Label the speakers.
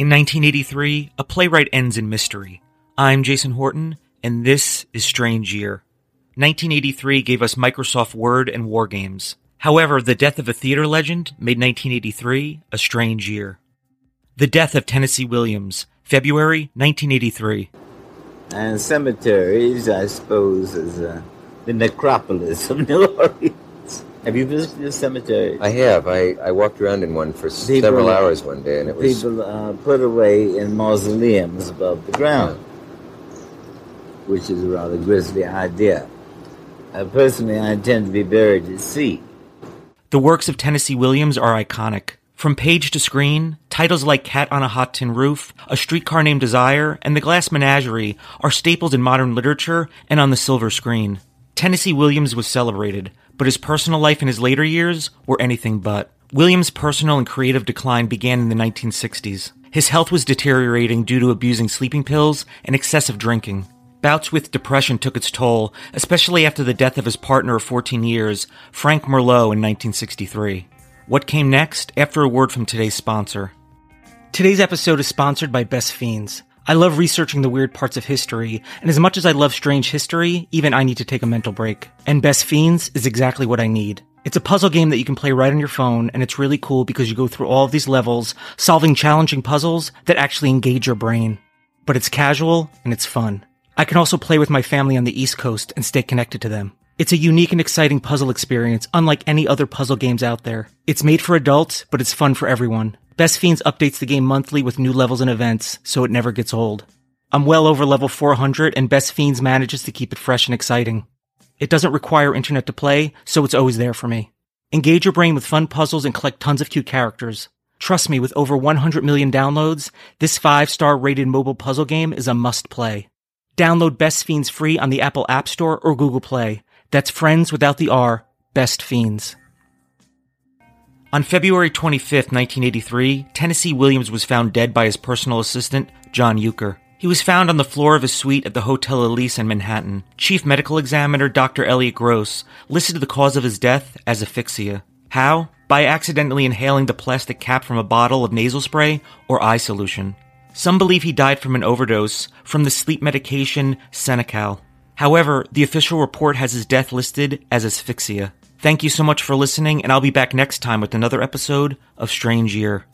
Speaker 1: In 1983, a playwright ends in mystery. I'm Jason Horton, and this is Strange Year. 1983 gave us Microsoft Word and War Games. However, the death of a theater legend made 1983 a strange year. The death of Tennessee Williams, February 1983.
Speaker 2: And cemeteries, I suppose, is uh, the necropolis of New Orleans. Have you visited a cemetery?
Speaker 3: I have. I, I walked around in one for
Speaker 2: People-
Speaker 3: several hours one day, and it was
Speaker 2: People uh, put away in mausoleums above the ground, which is a rather grisly idea. Uh, personally, I intend to be buried at sea.
Speaker 1: The works of Tennessee Williams are iconic. From page to screen, titles like Cat on a Hot Tin Roof, A Streetcar Named Desire, and The Glass Menagerie are staples in modern literature and on the silver screen. Tennessee Williams was celebrated, but his personal life in his later years were anything but. Williams' personal and creative decline began in the 1960s. His health was deteriorating due to abusing sleeping pills and excessive drinking. Bouts with depression took its toll, especially after the death of his partner of 14 years, Frank Merlo, in 1963. What came next? After a word from today's sponsor. Today's episode is sponsored by Best Fiends. I love researching the weird parts of history, and as much as I love strange history, even I need to take a mental break. And Best Fiends is exactly what I need. It's a puzzle game that you can play right on your phone, and it's really cool because you go through all of these levels, solving challenging puzzles that actually engage your brain. But it's casual and it's fun. I can also play with my family on the East Coast and stay connected to them. It's a unique and exciting puzzle experience, unlike any other puzzle games out there. It's made for adults, but it's fun for everyone. Best Fiends updates the game monthly with new levels and events, so it never gets old. I'm well over level 400, and Best Fiends manages to keep it fresh and exciting. It doesn't require internet to play, so it's always there for me. Engage your brain with fun puzzles and collect tons of cute characters. Trust me, with over 100 million downloads, this 5-star rated mobile puzzle game is a must play. Download Best Fiends free on the Apple App Store or Google Play. That's friends without the R, Best Fiends. On February 25th, 1983, Tennessee Williams was found dead by his personal assistant, John Uecker. He was found on the floor of his suite at the Hotel Elysée in Manhattan. Chief Medical Examiner Dr. Elliot Gross listed the cause of his death as asphyxia. How? By accidentally inhaling the plastic cap from a bottle of nasal spray or eye solution. Some believe he died from an overdose from the sleep medication Seconal. However, the official report has his death listed as asphyxia. Thank you so much for listening, and I'll be back next time with another episode of Strange Year.